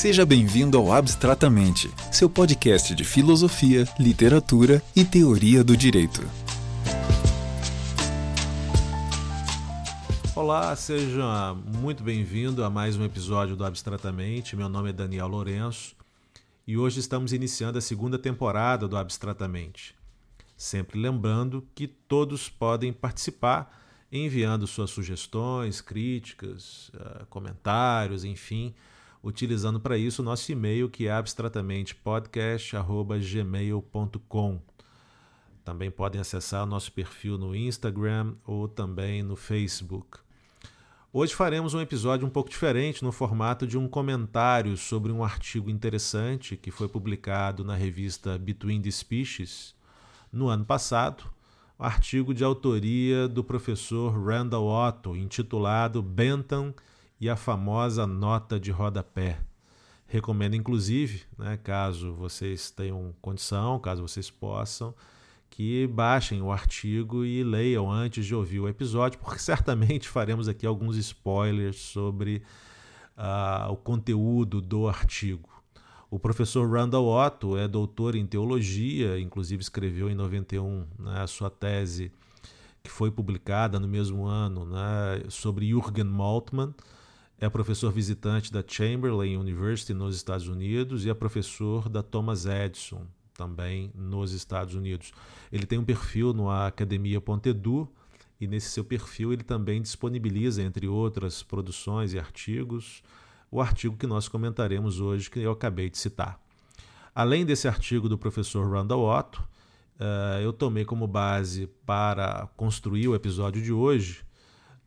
Seja bem-vindo ao Abstratamente, seu podcast de filosofia, literatura e teoria do direito. Olá, seja muito bem-vindo a mais um episódio do Abstratamente. Meu nome é Daniel Lourenço e hoje estamos iniciando a segunda temporada do Abstratamente. Sempre lembrando que todos podem participar enviando suas sugestões, críticas, eh, comentários, enfim utilizando para isso o nosso e-mail que é abstratamente.podcast@gmail.com. Também podem acessar o nosso perfil no Instagram ou também no Facebook. Hoje faremos um episódio um pouco diferente no formato de um comentário sobre um artigo interessante que foi publicado na revista Between the Species no ano passado, um artigo de autoria do professor Randall Otto, intitulado Bentham e a famosa nota de rodapé. Recomendo, inclusive, né, caso vocês tenham condição, caso vocês possam, que baixem o artigo e leiam antes de ouvir o episódio, porque certamente faremos aqui alguns spoilers sobre uh, o conteúdo do artigo. O professor Randall Otto é doutor em teologia, inclusive escreveu em 91 né, a sua tese, que foi publicada no mesmo ano, né, sobre Jürgen Moltmann, é professor visitante da Chamberlain University nos Estados Unidos e é professor da Thomas Edison, também nos Estados Unidos. Ele tem um perfil no Academia Pontedou e nesse seu perfil ele também disponibiliza, entre outras produções e artigos, o artigo que nós comentaremos hoje, que eu acabei de citar. Além desse artigo do professor Randall Otto, uh, eu tomei como base para construir o episódio de hoje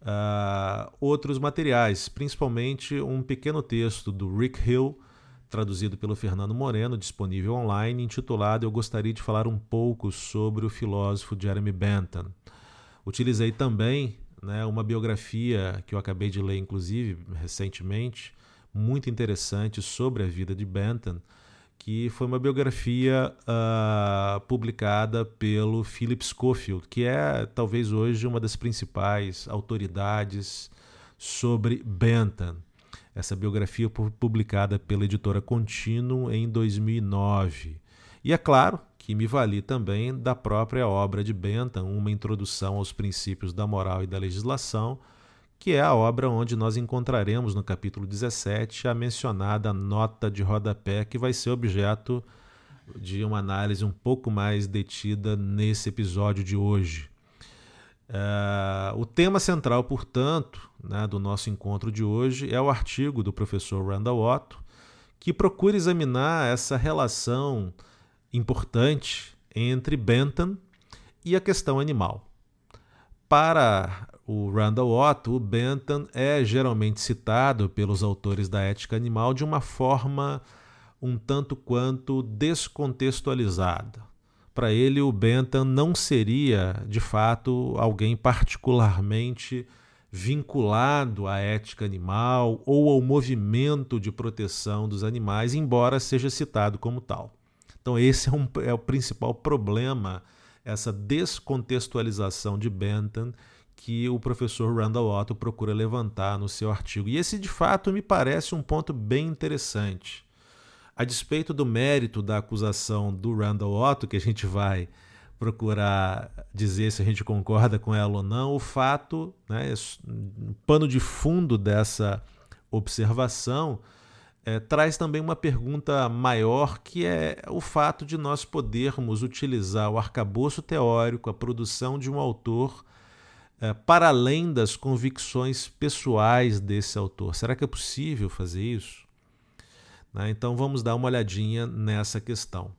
uh, outros materiais, principalmente um pequeno texto do Rick Hill, traduzido pelo Fernando Moreno, disponível online, intitulado Eu gostaria de falar um pouco sobre o filósofo Jeremy Bentham. Utilizei também né, uma biografia que eu acabei de ler, inclusive, recentemente, muito interessante sobre a vida de Bentham, que foi uma biografia uh, publicada pelo Philip Schofield, que é talvez hoje uma das principais autoridades sobre Bentham. Essa biografia foi publicada pela editora Continuum em 2009. E é claro que me vali também da própria obra de Bentham, uma introdução aos princípios da moral e da legislação, que é a obra onde nós encontraremos no capítulo 17 a mencionada nota de rodapé, que vai ser objeto de uma análise um pouco mais detida nesse episódio de hoje. Uh, o tema central, portanto, né, do nosso encontro de hoje é o artigo do professor Randall Otto, que procura examinar essa relação importante entre Bentham e a questão animal. Para o Randall Otto, o Bentham é geralmente citado pelos autores da ética animal de uma forma um tanto quanto descontextualizada. Para ele, o Bentham não seria, de fato, alguém particularmente vinculado à ética animal ou ao movimento de proteção dos animais, embora seja citado como tal. Então, esse é, um, é o principal problema, essa descontextualização de Bentham que o professor Randall Otto procura levantar no seu artigo. E esse, de fato, me parece um ponto bem interessante. A despeito do mérito da acusação do Randall Otto, que a gente vai procurar dizer se a gente concorda com ela ou não, o fato, né, o pano de fundo dessa observação é, traz também uma pergunta maior, que é o fato de nós podermos utilizar o arcabouço teórico, a produção de um autor é, para além das convicções pessoais desse autor. Será que é possível fazer isso? Né? Então vamos dar uma olhadinha nessa questão.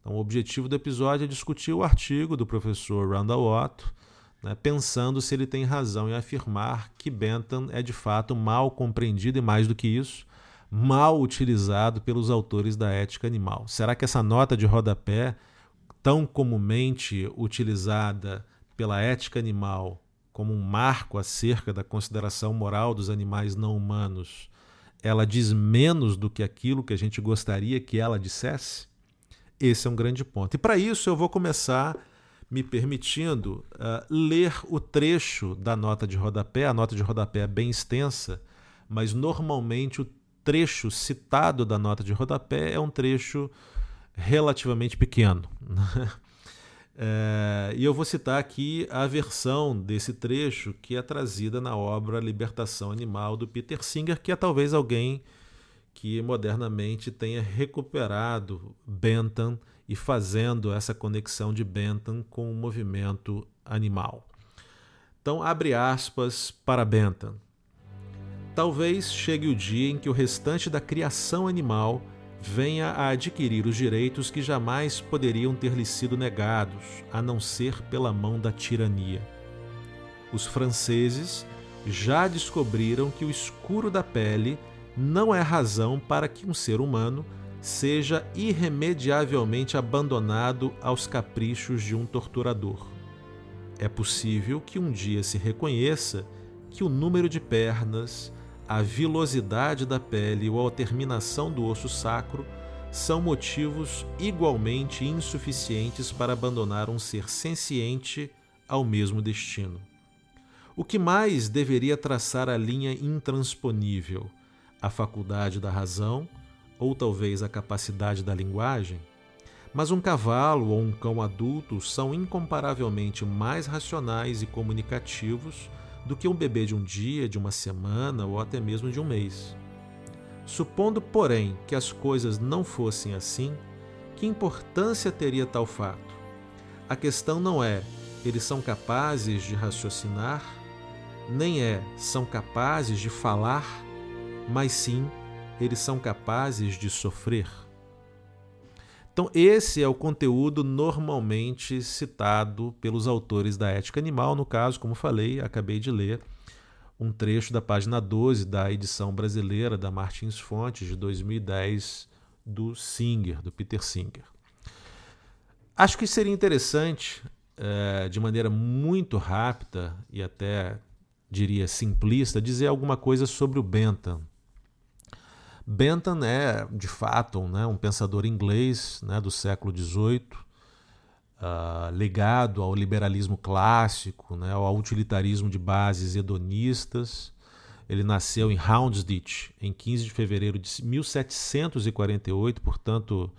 Então, o objetivo do episódio é discutir o artigo do professor Randall Otto, né, pensando se ele tem razão em afirmar que Bentham é de fato mal compreendido e, mais do que isso, mal utilizado pelos autores da ética animal. Será que essa nota de rodapé, tão comumente utilizada pela ética animal como um marco acerca da consideração moral dos animais não humanos, ela diz menos do que aquilo que a gente gostaria que ela dissesse? Esse é um grande ponto. E para isso eu vou começar me permitindo uh, ler o trecho da nota de rodapé. A nota de rodapé é bem extensa, mas normalmente o trecho citado da nota de rodapé é um trecho relativamente pequeno. É, e eu vou citar aqui a versão desse trecho que é trazida na obra Libertação Animal do Peter Singer, que é talvez alguém que modernamente tenha recuperado Bentham e fazendo essa conexão de Bentham com o movimento animal. Então, abre aspas para Bentham. Talvez chegue o dia em que o restante da criação animal venha a adquirir os direitos que jamais poderiam ter-lhe sido negados, a não ser pela mão da tirania. Os franceses já descobriram que o escuro da pele não é razão para que um ser humano seja irremediavelmente abandonado aos caprichos de um torturador. É possível que um dia se reconheça que o número de pernas, a vilosidade da pele ou a terminação do osso sacro são motivos igualmente insuficientes para abandonar um ser senciente ao mesmo destino. O que mais deveria traçar a linha intransponível? A faculdade da razão ou talvez a capacidade da linguagem? Mas um cavalo ou um cão adulto são incomparavelmente mais racionais e comunicativos do que um bebê de um dia, de uma semana ou até mesmo de um mês. Supondo, porém, que as coisas não fossem assim, que importância teria tal fato? A questão não é eles são capazes de raciocinar, nem é são capazes de falar, mas sim eles são capazes de sofrer. Então, esse é o conteúdo normalmente citado pelos autores da ética animal. No caso, como falei, acabei de ler um trecho da página 12 da edição brasileira da Martins Fontes de 2010 do Singer, do Peter Singer. Acho que seria interessante, é, de maneira muito rápida e até diria simplista, dizer alguma coisa sobre o Bentham, Bentham é, de fato, né, um pensador inglês né, do século XVIII, uh, ah, ligado ao liberalismo clássico, né, ao utilitarismo de bases hedonistas. Ele nasceu em Houndsditch em 15 de fevereiro de 1748, portanto,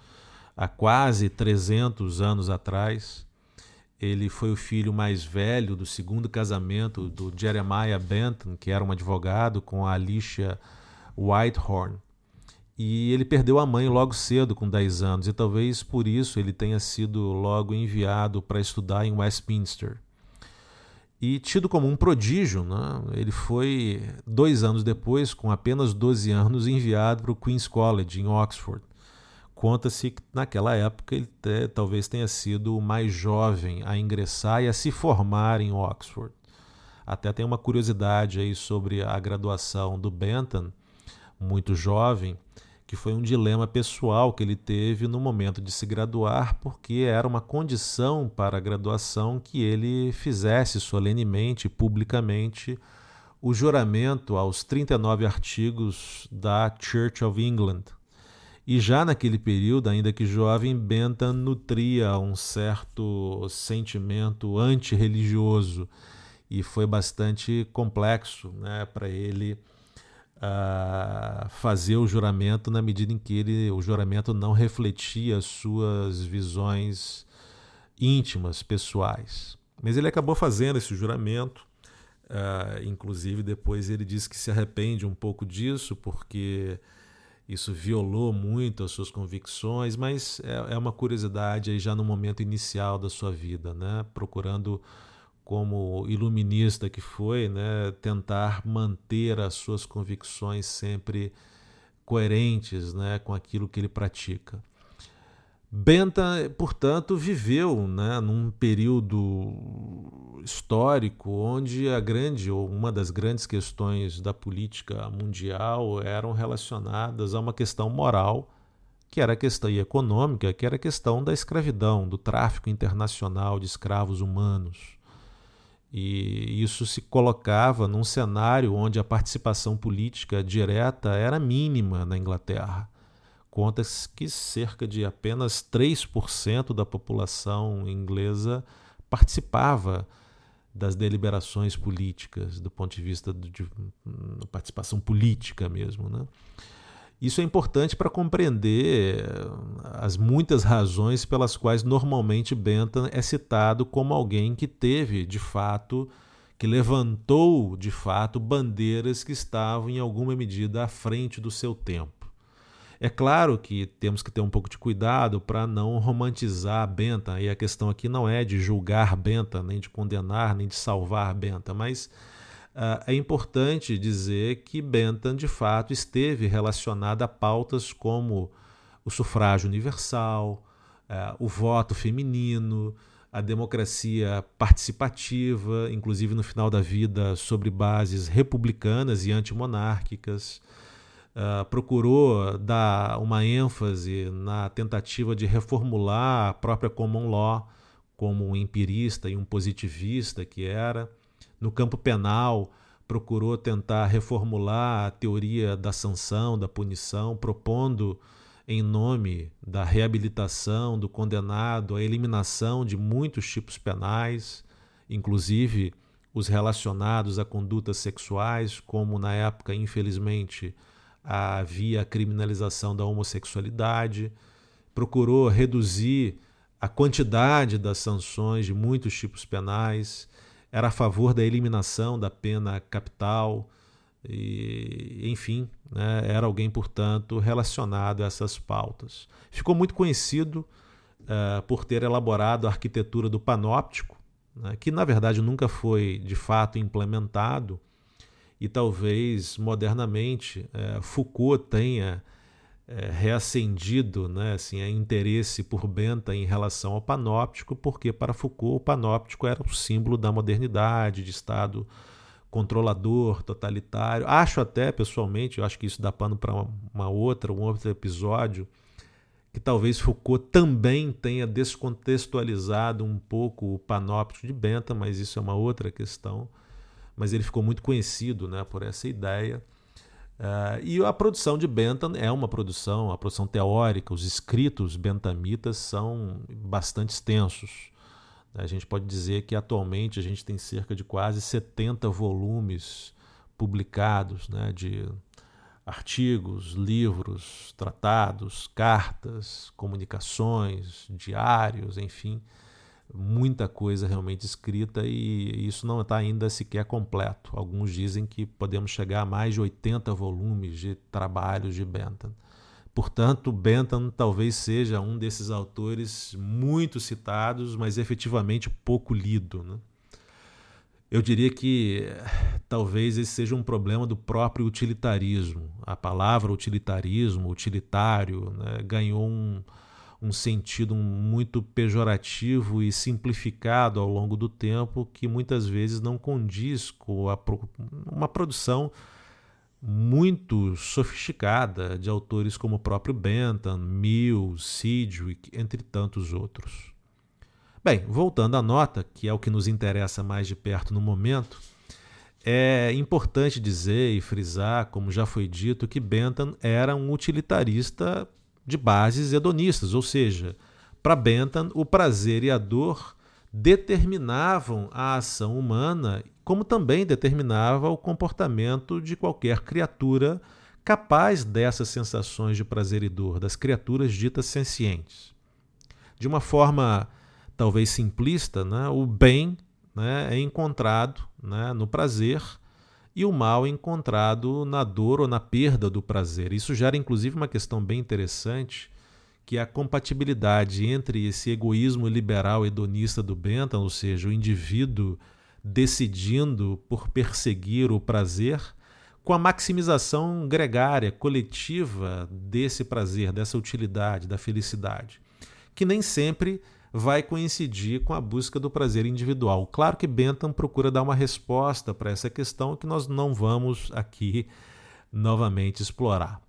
há quase 300 anos atrás. Ele foi o filho mais velho do segundo casamento do Jeremiah Bentham, que era um advogado, com a Alicia Whitehorn. E ele perdeu a mãe logo cedo, com 10 anos, e talvez por isso ele tenha sido logo enviado para estudar em Westminster. E tido como um prodígio, né? ele foi, dois anos depois, com apenas 12 anos, enviado para o Queen's College, em Oxford. Conta-se que naquela época ele te, talvez tenha sido o mais jovem a ingressar e a se formar em Oxford. Até tem uma curiosidade aí sobre a graduação do Bentham, muito jovem, que foi um dilema pessoal que ele teve no momento de se graduar, porque era uma condição para a graduação que ele fizesse solenemente, publicamente, o juramento aos 39 artigos da Church of England. E já naquele período, ainda que jovem, Bentham nutria um certo sentimento antirreligioso e foi bastante complexo né, para ele a fazer o juramento na medida em que ele, o juramento não refletia as suas visões íntimas, pessoais. Mas ele acabou fazendo esse juramento, uh, inclusive depois ele disse que se arrepende um pouco disso, porque isso violou muito as suas convicções, mas é, é uma curiosidade aí já no momento inicial da sua vida, né? procurando como iluminista que foi, né, tentar manter as suas convicções sempre coerentes né, com aquilo que ele pratica. Benta, portanto, viveu né, num período histórico onde a grande ou uma das grandes questões da política mundial eram relacionadas a uma questão moral, que era a questão econômica, que era a questão da escravidão, do tráfico internacional de escravos humanos. E isso se colocava num cenário onde a participação política direta era mínima na Inglaterra. Conta-se que cerca de apenas 3% da população inglesa participava das deliberações políticas, do ponto de vista de, de participação política mesmo. Né? Isso é importante para compreender as muitas razões pelas quais normalmente Bentham é citado como alguém que teve, de fato, que levantou, de fato, bandeiras que estavam em alguma medida à frente do seu tempo. É claro que temos que ter um pouco de cuidado para não romantizar Bentham, e a questão aqui não é de julgar Bentham, nem de condenar, nem de salvar Bentham, mas é importante dizer que Bentham, de fato, esteve relacionado a pautas como o sufrágio universal, uh, o voto feminino, a democracia participativa, inclusive no final da vida sobre bases republicanas e antimonárquicas. Uh, procurou dar uma ênfase na tentativa de reformular a própria common law como um empirista e um positivista que era. No campo penal, procurou tentar reformular a teoria da sanção, da punição, propondo em nome da reabilitação do condenado, a eliminação de muitos tipos penais, inclusive os relacionados a condutas sexuais, como na época, infelizmente, havia a criminalização da homossexualidade, procurou reduzir a quantidade das sanções de muitos tipos penais, era a favor da eliminação da pena capital, e, enfim, né, era alguém, portanto, relacionado a essas pautas. Ficou muito conhecido uh, por ter elaborado a arquitetura do panóptico, né, que na verdade nunca foi de fato implementado, e talvez modernamente uh, Foucault tenha uh, reacendido né, assim, a interesse por Bentham em relação ao panóptico, porque para Foucault o panóptico era o símbolo da modernidade, de Estado controlador, totalitário. Acho até, pessoalmente, eu acho que isso dá pano para uma outra, um outro episódio, que talvez Foucault também tenha descontextualizado um pouco o panóptico de Bentham, mas isso é uma outra questão. Mas ele ficou muito conhecido né, por essa ideia. Uh, e a produção de Bentham é uma produção, a produção teórica, os escritos benthamitas são bastante extensos. A gente pode dizer que atualmente a gente tem cerca de quase 70 volumes publicados né, de artigos, livros, tratados, cartas, comunicações, diários, enfim, muita coisa realmente escrita e isso não está ainda sequer completo. Alguns dizem que podemos chegar a mais de 80 volumes de trabalhos de Bentham. Portanto, Bentham talvez seja um desses autores muito citados, mas efetivamente pouco lido. Né? Eu diria que talvez esse seja um problema do próprio utilitarismo. A palavra utilitarismo, utilitário, né, ganhou um, um sentido muito pejorativo e simplificado ao longo do tempo que muitas vezes não condiz com a, uma produção muito sofisticada de autores como o próprio Bentham, Mill, Sidgwick, entre tantos outros. Bem, voltando à nota, que é o que nos interessa mais de perto no momento, é importante dizer e frisar, como já foi dito, que Bentham era um utilitarista de bases hedonistas, ou seja, para Bentham, o prazer e a dor determinavam a ação humana como também determinava o comportamento de qualquer criatura capaz dessas sensações de prazer e dor, das criaturas ditas sencientes. De uma forma talvez simplista, né, o bem né, é encontrado né, no prazer e o mal encontrado na dor ou na perda do prazer. Isso gera inclusive uma questão bem interessante, que é a compatibilidade entre esse egoísmo liberal hedonista do Bentham, ou seja, o indivíduo decidindo por perseguir o prazer, com a maximização gregária, coletiva desse prazer, dessa utilidade, da felicidade, que nem sempre vai coincidir com a busca do prazer individual. Claro que Bentham procura dar uma resposta para essa questão que nós não vamos aqui novamente explorar.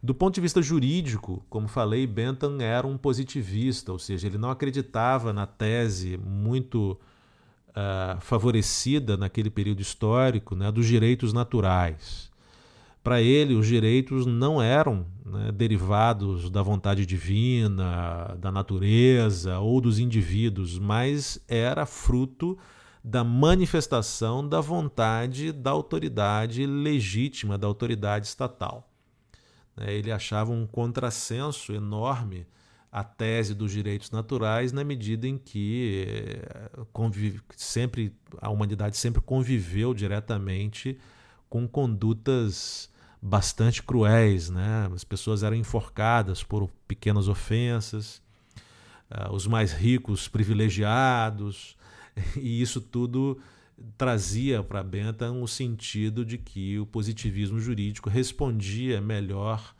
Do ponto de vista jurídico, como falei, Bentham era um positivista, ou seja, ele não acreditava na tese muito uh, favorecida naquele período histórico né, dos direitos naturais. Para ele, os direitos não eram né, derivados da vontade divina, da natureza ou dos indivíduos, mas era fruto da manifestação da vontade da autoridade legítima, da autoridade estatal. Né? Ele achava um contrassenso enorme a tese dos direitos naturais na medida em que eh, sempre a humanidade sempre conviveu diretamente com condutas bastante cruéis, né? As pessoas eram enforcadas por pequenas ofensas, uh, os mais ricos privilegiados, e isso tudo trazia para Bentham o sentido de que o positivismo jurídico respondia melhor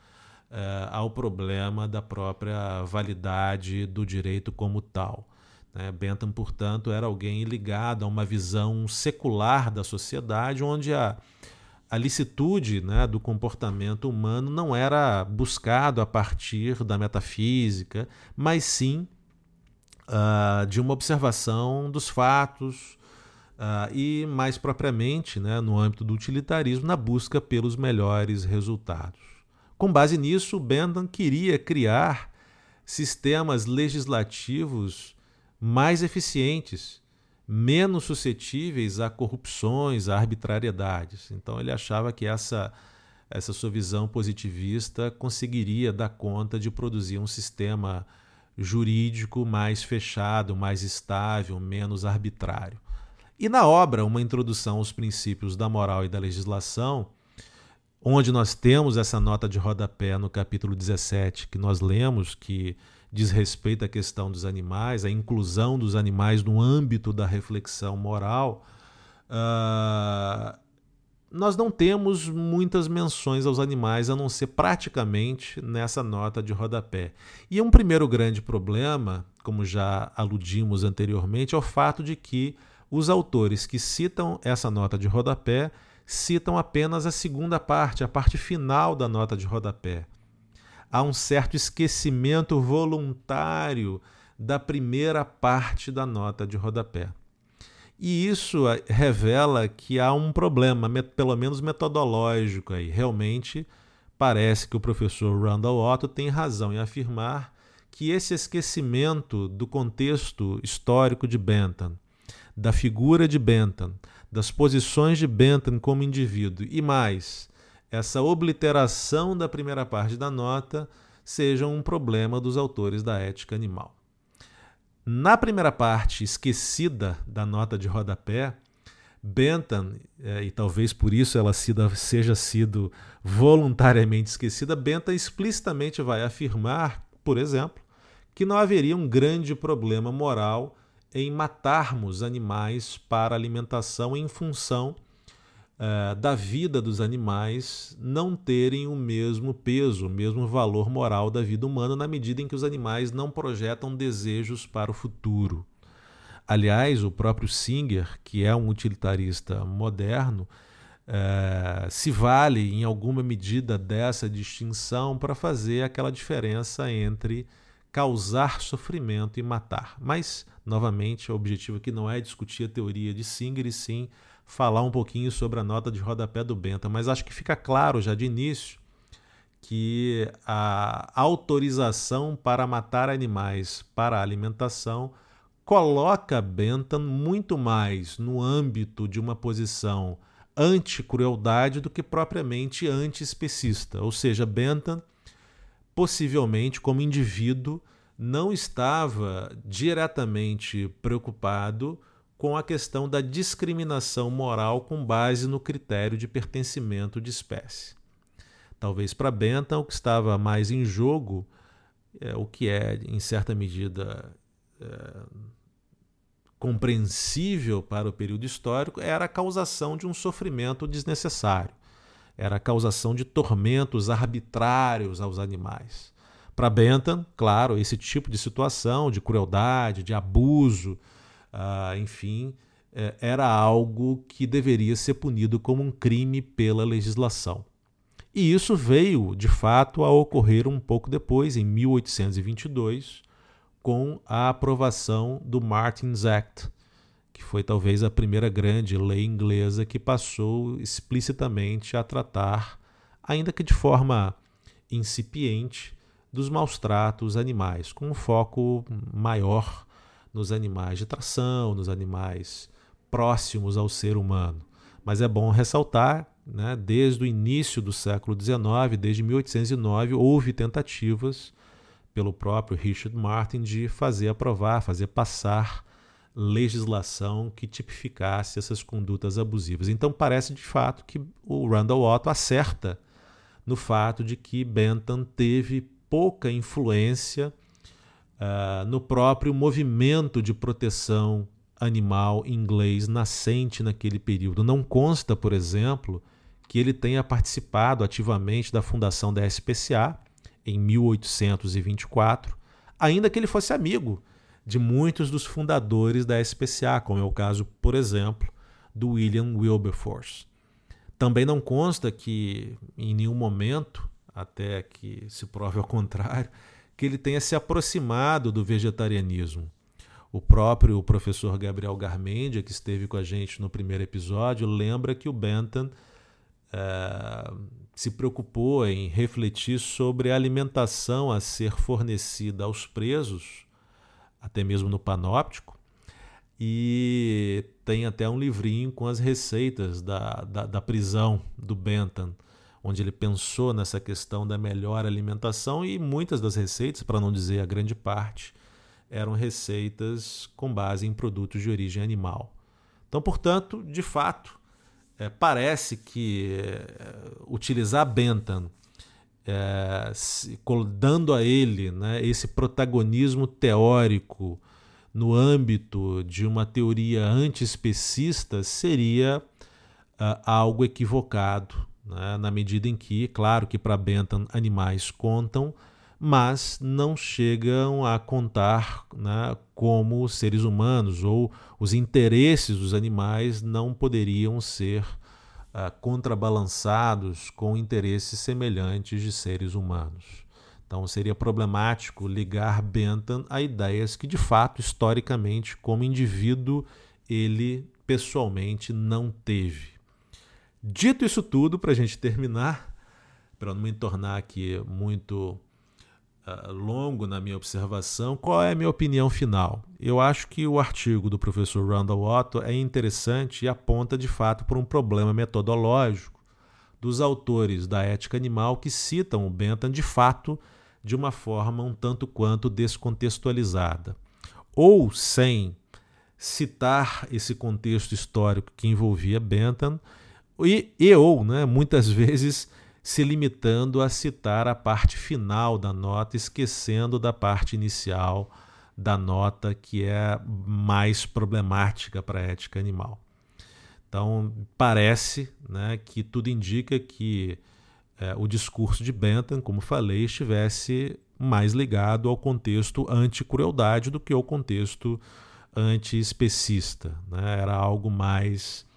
uh, ao problema da própria validade do direito como tal. Né? Bentham, portanto, era alguém ligado a uma visão secular da sociedade, onde a a licitude né, do comportamento humano não era buscado a partir da metafísica, mas sim uh, de uma observação dos fatos uh, e, mais propriamente, né, no âmbito do utilitarismo, na busca pelos melhores resultados. Com base nisso, Bentham queria criar sistemas legislativos mais eficientes menos suscetíveis a corrupções, a arbitrariedades. Então ele achava que essa essa sua visão positivista conseguiria dar conta de produzir um sistema jurídico mais fechado, mais estável, menos arbitrário. E na obra, uma introdução aos princípios da moral e da legislação, onde nós temos essa nota de rodapé no capítulo 17, que nós lemos que diz respeito à questão dos animais, à inclusão dos animais no âmbito da reflexão moral, uh, nós não temos muitas menções aos animais, a não ser praticamente nessa nota de rodapé. E um primeiro grande problema, como já aludimos anteriormente, é o fato de que os autores que citam essa nota de rodapé citam apenas a segunda parte, a parte final da nota de rodapé há um certo esquecimento voluntário da primeira parte da nota de rodapé. E isso eh, revela que há um problema, pelo menos metodológico aí. Realmente parece que o professor Randall Otto tem razão em afirmar que esse esquecimento do contexto histórico de Bentham, da figura de Bentham, das posições de Bentham como indivíduo e mais, essa obliteração da primeira parte da nota seja um problema dos autores da ética animal. Na primeira parte esquecida da nota de rodapé, Bentham, é, e talvez por isso ela seja sido voluntariamente esquecida, Bentham explicitamente vai afirmar, por exemplo, que não haveria um grande problema moral em matarmos animais para alimentação em função uh, da vida dos animais não terem o mesmo peso, o mesmo valor moral da vida humana, na medida em que os animais não projetam desejos para o futuro. Aliás, o próprio Singer, que é um utilitarista moderno, uh, se vale em alguma medida dessa distinção para fazer aquela diferença entre causar sofrimento e matar. Mas, novamente, o objetivo aqui não é discutir a teoria de Singer, e sim falar um pouquinho sobre a nota de rodapé do Benta, mas acho que fica claro já de início que a autorização para matar animais para alimentação coloca Bentham muito mais no âmbito de uma posição anti-crueldade do que propriamente anti-especista. Ou seja, Bentham, possivelmente como indivíduo, não estava diretamente preocupado com a questão da discriminação moral com base no critério de pertencimento de espécie. Talvez para Bentham o que estava mais em jogo, é, o que é, em certa medida, é, compreensível para o período histórico, era a causação de um sofrimento desnecessário, era a causação de tormentos arbitrários aos animais. Para Bentham, claro, esse tipo de situação de crueldade, de abuso, ah, enfim, é, era algo que deveria ser punido como um crime pela legislação. E isso veio, de fato, a ocorrer um pouco depois, em 1822, com a aprovação do Martins Act, que foi talvez a primeira grande lei inglesa que passou explicitamente a tratar, ainda que de forma incipiente, dos maus tratos animais, com um foco maior nos animais de tração, nos animais próximos ao ser humano. Mas é bom ressaltar, né, desde o início do século XIX, desde 1809, houve tentativas pelo próprio Richard Martin de fazer aprovar, fazer passar legislação que tipificasse essas condutas abusivas. Então parece de fato que o Randall Otto acerta no fato de que Bentham teve pouca influência uh, no próprio movimento de proteção animal inglês nascente naquele período. Não consta, por exemplo, que ele tenha participado ativamente da fundação da SPCA em 1824, ainda que ele fosse amigo de muitos dos fundadores da SPCA, como é o caso, por exemplo, do William Wilberforce. Também não consta que, em nenhum momento, até que se prove ao contrário, que ele tenha se aproximado do vegetarianismo. O próprio professor Gabriel Garmendia, que esteve com a gente no primeiro episódio, lembra que o Bentham é, se preocupou em refletir sobre a alimentação a ser fornecida aos presos, até mesmo no panóptico, e tem até um livrinho com as receitas da, da, da prisão do Bentham, onde ele pensou nessa questão da melhor alimentação e muitas das receitas, para não dizer a grande parte, eram receitas com base em produtos de origem animal. Então, portanto, de fato, é, parece que é, utilizar Bentham, é, se, dando a ele né, esse protagonismo teórico no âmbito de uma teoria antiespecista, seria uh, algo equivocado, né, na medida em que, claro que para Bentham animais contam, mas não chegam a contar né, como seres humanos, ou os interesses dos animais não poderiam ser uh, contrabalançados com interesses semelhantes de seres humanos. Então seria problemático ligar Bentham a ideias que, de fato, historicamente, como indivíduo, ele pessoalmente não teve. Dito isso tudo, para a gente terminar, para não me tornar aqui muito uh, longo na minha observação, qual é a minha opinião final? Eu acho que o artigo do professor Randall Otto é interessante e aponta de fato para um problema metodológico dos autores da ética animal que citam o Bentham de fato de uma forma um tanto quanto descontextualizada, ou sem citar esse contexto histórico que envolvia Bentham, e, e ou, né, muitas vezes, se limitando a citar a parte final da nota, esquecendo da parte inicial da nota, que é mais problemática para a ética animal. Então, parece né, que tudo indica que é, o discurso de Bentham, como falei, estivesse mais ligado ao contexto anti-crueldade do que ao contexto anti-especista. Né? Era algo mais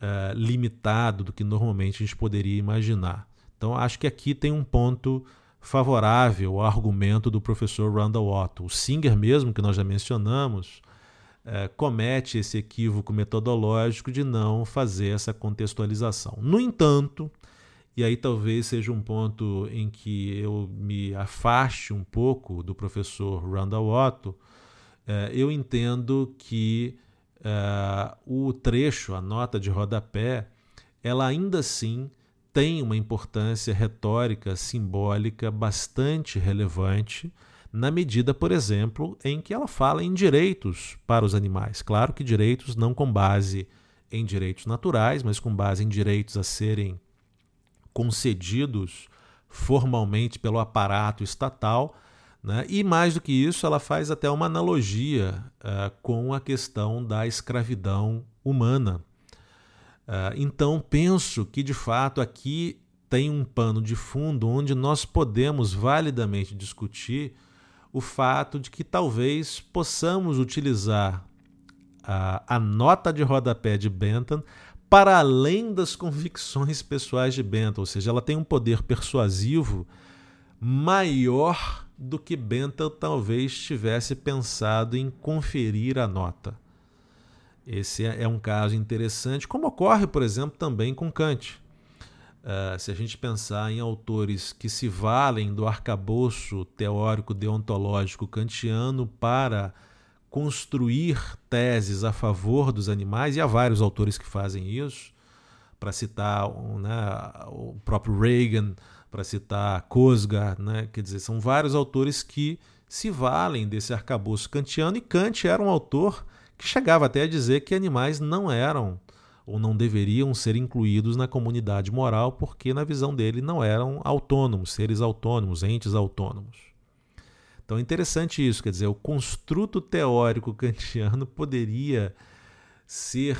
é, limitado do que normalmente a gente poderia imaginar. Então, acho que aqui tem um ponto favorável ao argumento do professor Randall Otto. O Singer, mesmo, que nós já mencionamos, é, comete esse equívoco metodológico de não fazer essa contextualização. No entanto, e aí talvez seja um ponto em que eu me afaste um pouco do professor Randall Otto, é, eu entendo que é, o trecho, a nota de rodapé, ela ainda assim tem uma importância retórica, simbólica bastante relevante, na medida, por exemplo, em que ela fala em direitos para os animais. Claro que direitos não com base em direitos naturais, mas com base em direitos a serem concedidos formalmente pelo aparato estatal. Né? E mais do que isso, ela faz até uma analogia uh, com a questão da escravidão humana. Uh, então, penso que de fato aqui tem um pano de fundo onde nós podemos validamente discutir o fato de que talvez possamos utilizar a, a nota de rodapé de Bentham para além das convicções pessoais de Bentham, ou seja, ela tem um poder persuasivo maior do que Bentham talvez tivesse pensado em conferir a nota. Esse é, é um caso interessante, como ocorre, por exemplo, também com Kant. Uh, se a gente pensar em autores que se valem do arcabouço teórico deontológico kantiano para construir teses a favor dos animais, e há vários autores que fazem isso. para citar né, o próprio Reagan, para citar Kosgar, né? quer dizer, são vários autores que se valem desse arcabouço kantiano, e Kant era um autor que chegava até a dizer que animais não eram ou não deveriam ser incluídos na comunidade moral, porque, na visão dele, não eram autônomos, seres autônomos, entes autônomos. Então é interessante isso, quer dizer, o construto teórico kantiano poderia ser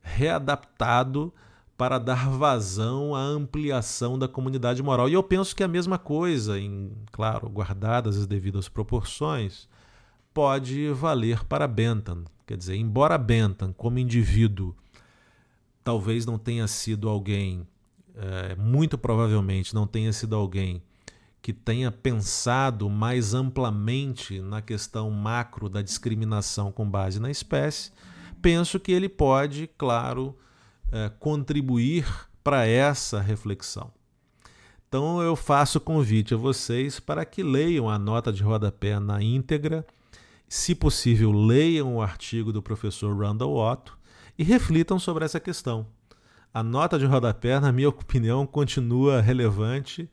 readaptado para dar vazão à ampliação da comunidade moral. E eu penso que a mesma coisa, em claro, guardadas as devidas proporções, pode valer para Bentham. Quer dizer, embora Bentham, como indivíduo, talvez não tenha sido alguém, é, muito provavelmente não tenha sido alguém que tenha pensado mais amplamente na questão macro da discriminação com base na espécie, penso que ele pode, claro, é, contribuir para essa reflexão. Então eu faço convite a vocês para que leiam a nota de rodapé na íntegra, se possível, leiam o artigo do professor Randall Otto e reflitam sobre essa questão. A nota de rodapé, na minha opinião, continua relevante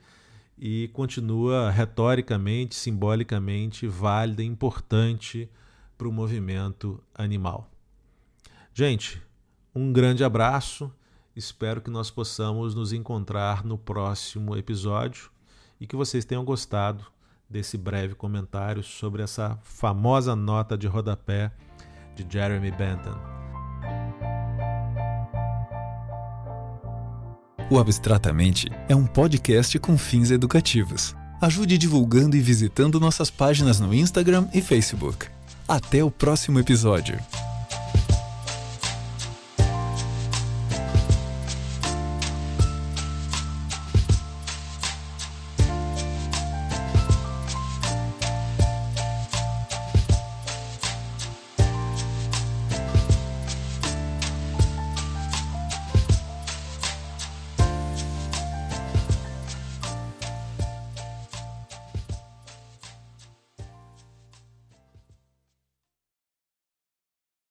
e continua retoricamente, simbolicamente válida e importante para o movimento animal. Gente, um grande abraço. Espero que nós possamos nos encontrar no próximo episódio e que vocês tenham gostado desse breve comentário sobre essa famosa nota de rodapé de Jeremy Bentham. O Abstratamente é um podcast com fins educativos. Ajude divulgando e visitando nossas páginas no Instagram e Facebook. Até o próximo episódio.